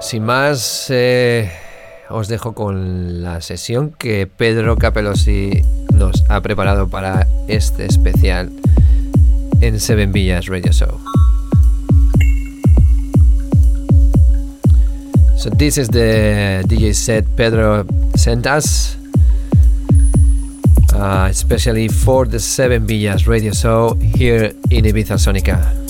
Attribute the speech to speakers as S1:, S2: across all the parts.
S1: Sin más, eh, os dejo con la sesión que Pedro Capelosi nos ha preparado para este especial en Seven Villas Radio Show. So this is the DJ set Pedro sent us, uh, especially for the Seven Villas Radio Show here in Ibiza Sonica.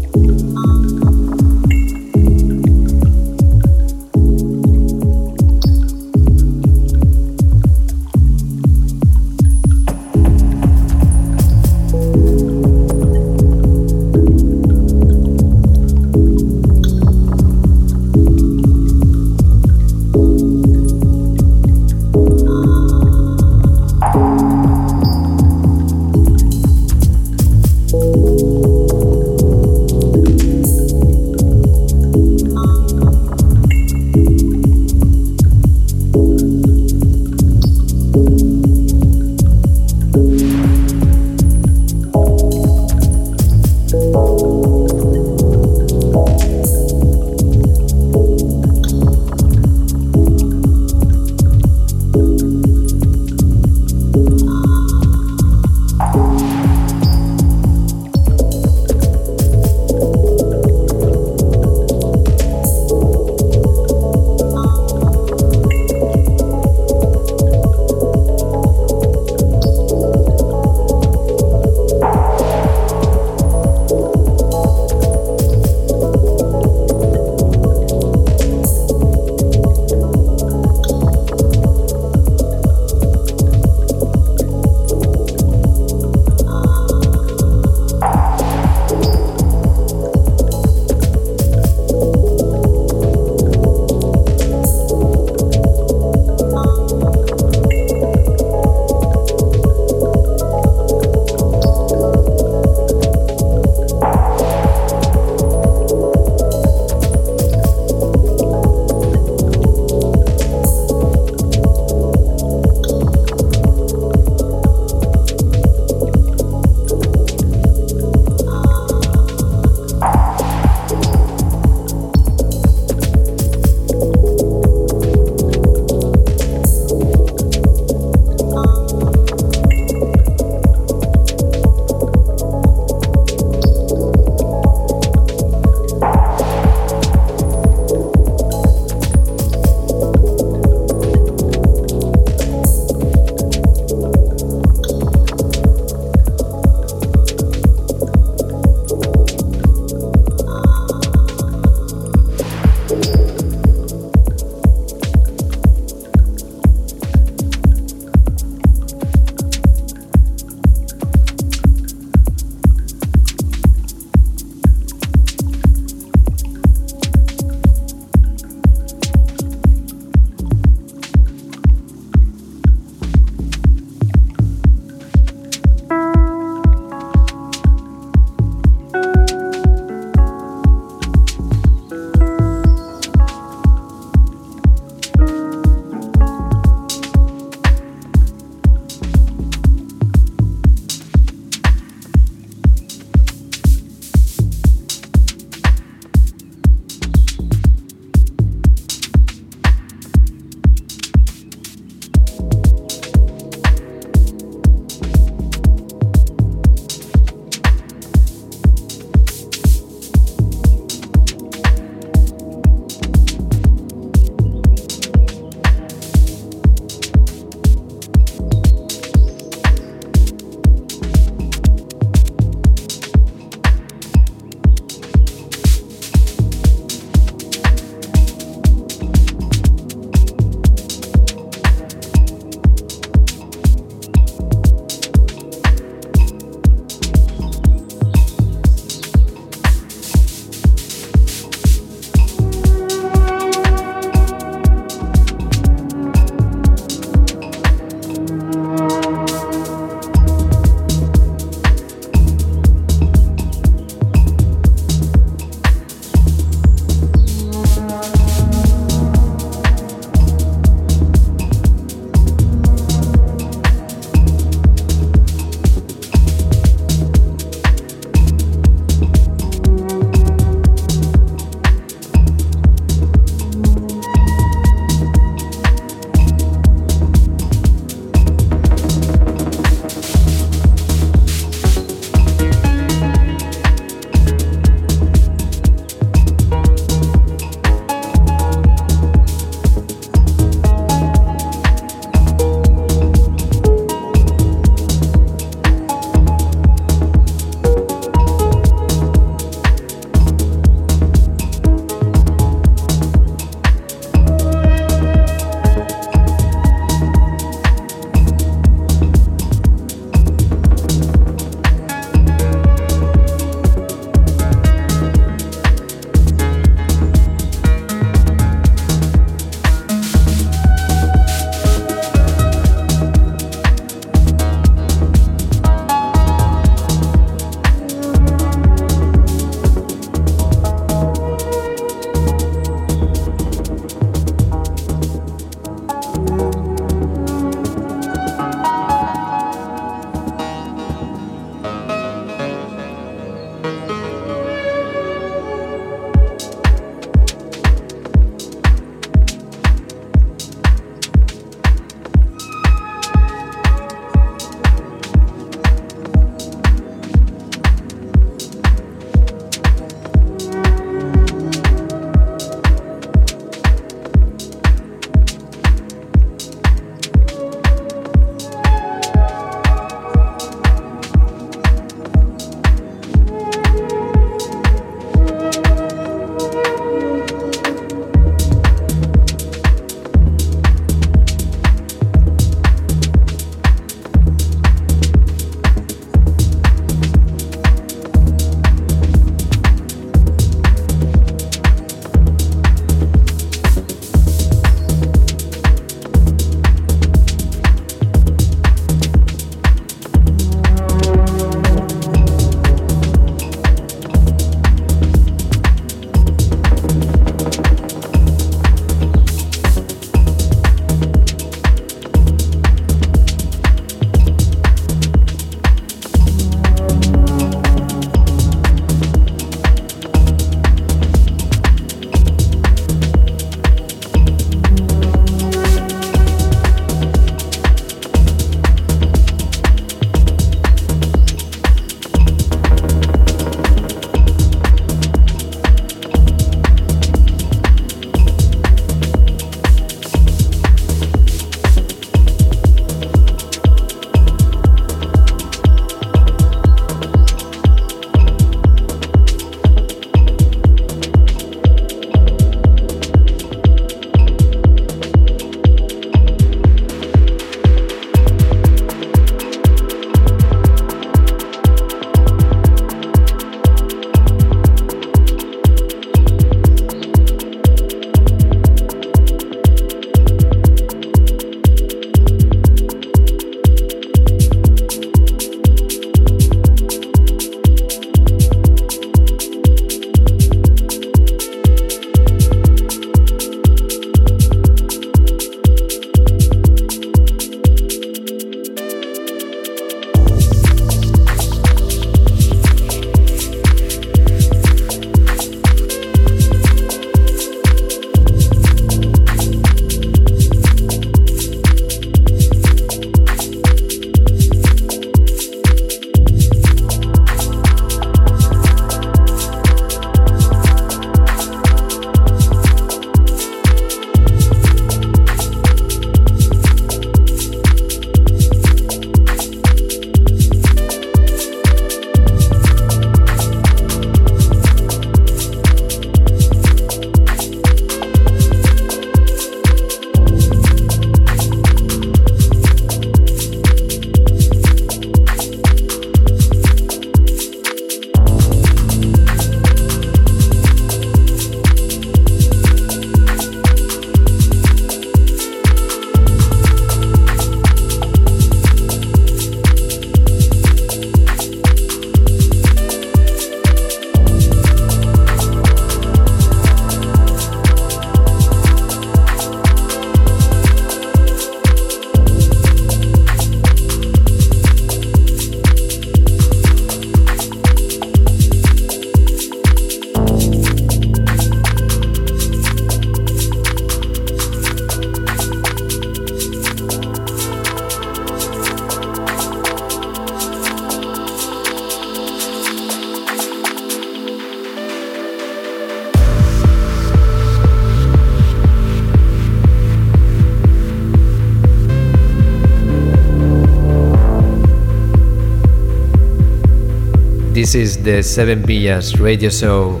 S1: This is the Seven Villas radio show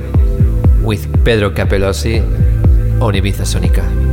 S1: with Pedro Capelossi on Ibiza Sonica.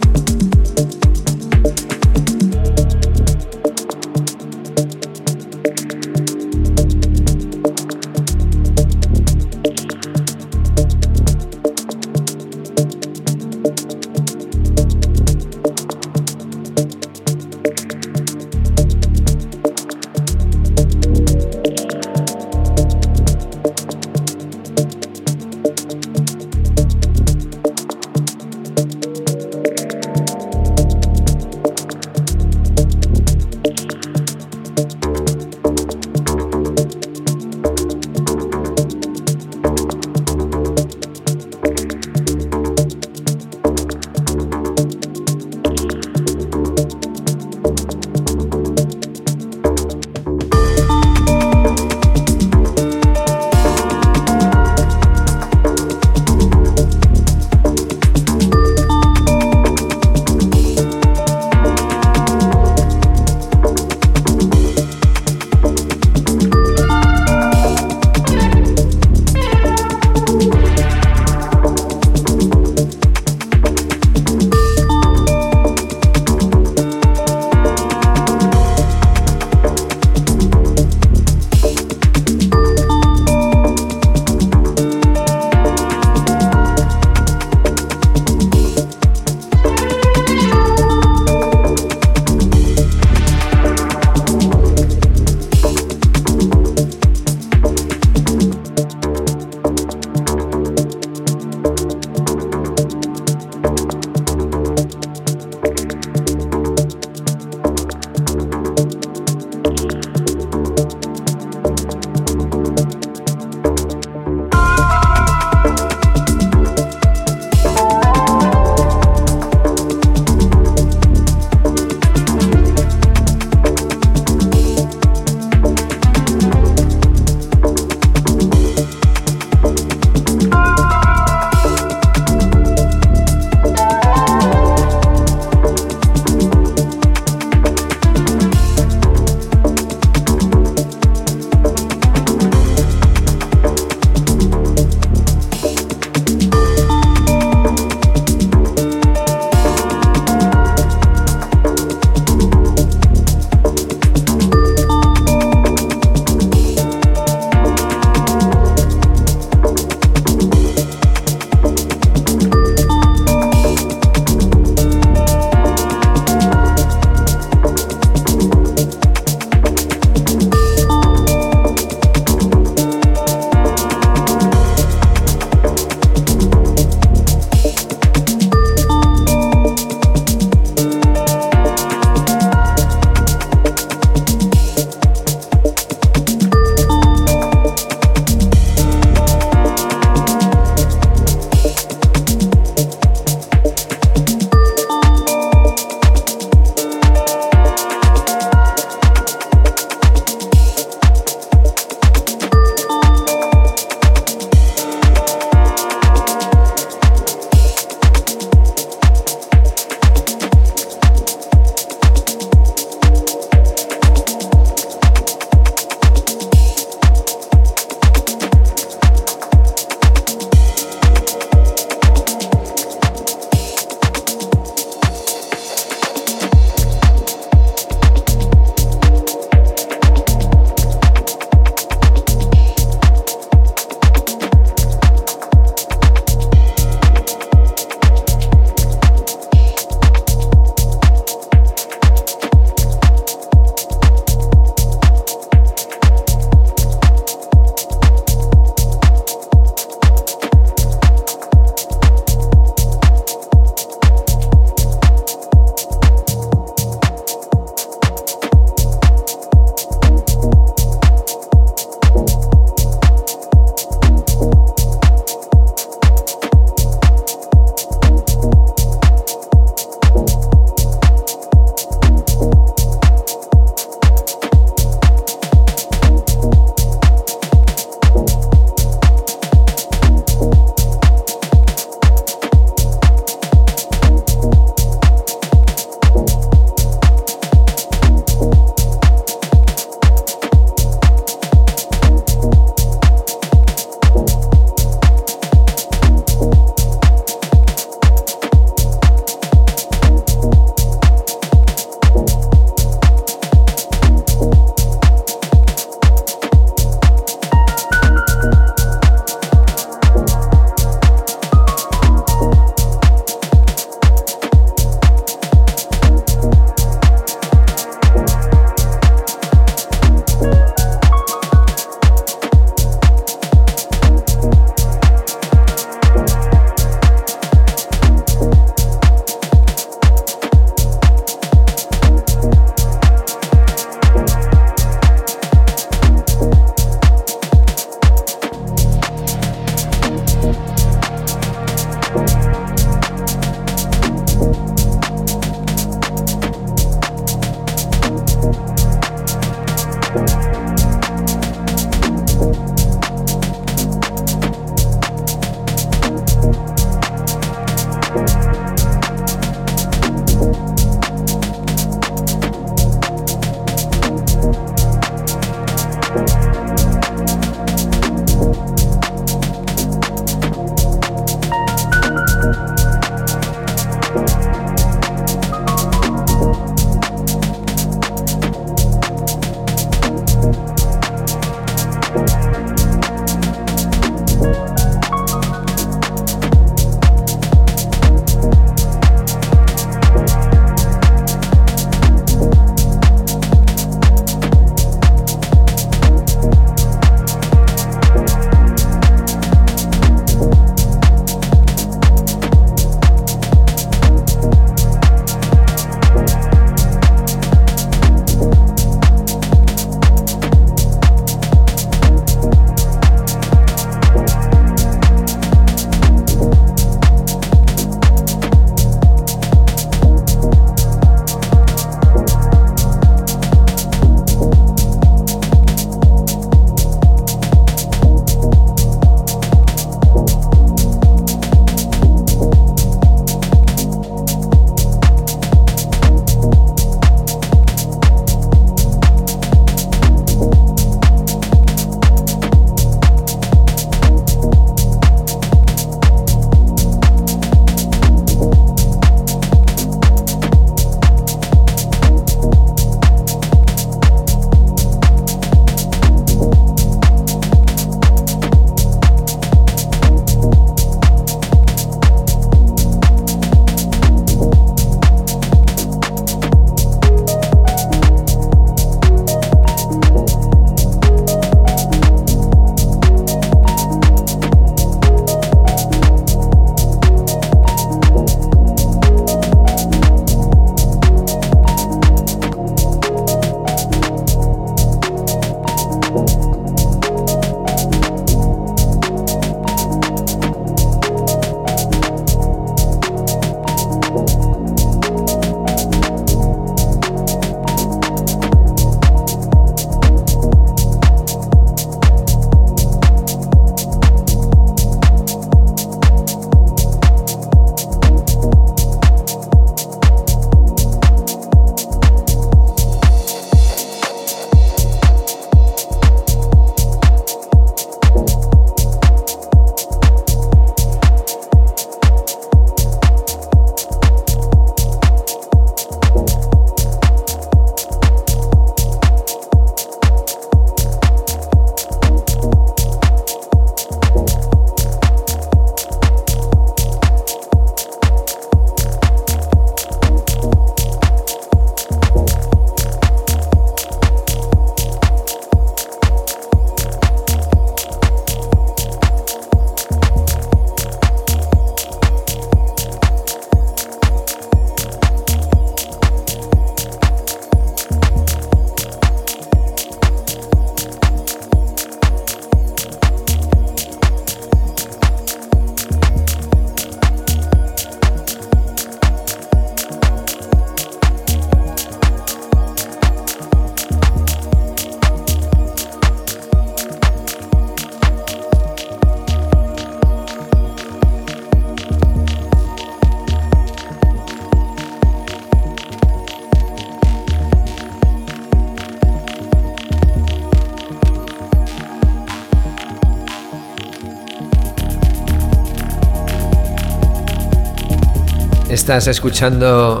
S1: Estás escuchando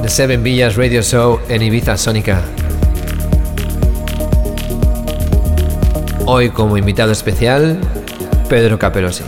S1: The Seven Villas Radio Show en Ibiza Sónica. Hoy como invitado especial, Pedro Capelosi.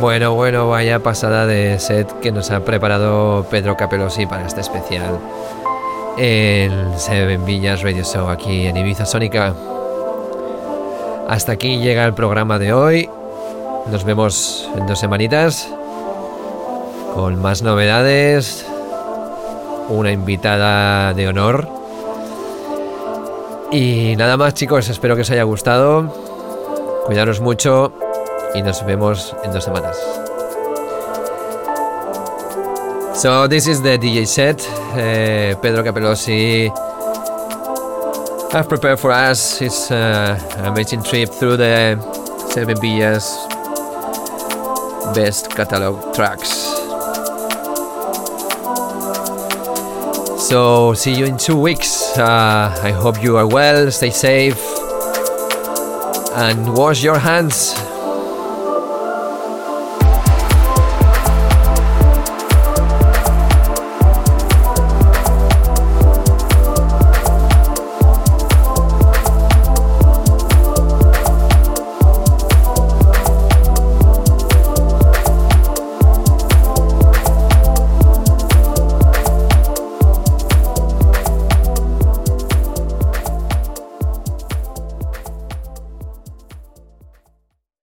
S1: Bueno, bueno, vaya pasada de set que nos ha preparado Pedro Capelosi para este especial en Seven Villas Radio Show aquí en Ibiza Sónica. Hasta aquí llega el programa de hoy. Nos vemos en dos semanitas con más novedades, una invitada de honor. Y nada más chicos, espero que os haya gustado. Cuidaros mucho y nos vemos en dos semanas. So this is the DJ set. Uh, Pedro Capellosi have prepared for us. It's uh, an amazing trip through the seven Villas best catalog tracks. So see you in two weeks. Uh, I hope you are well. Stay safe and wash your hands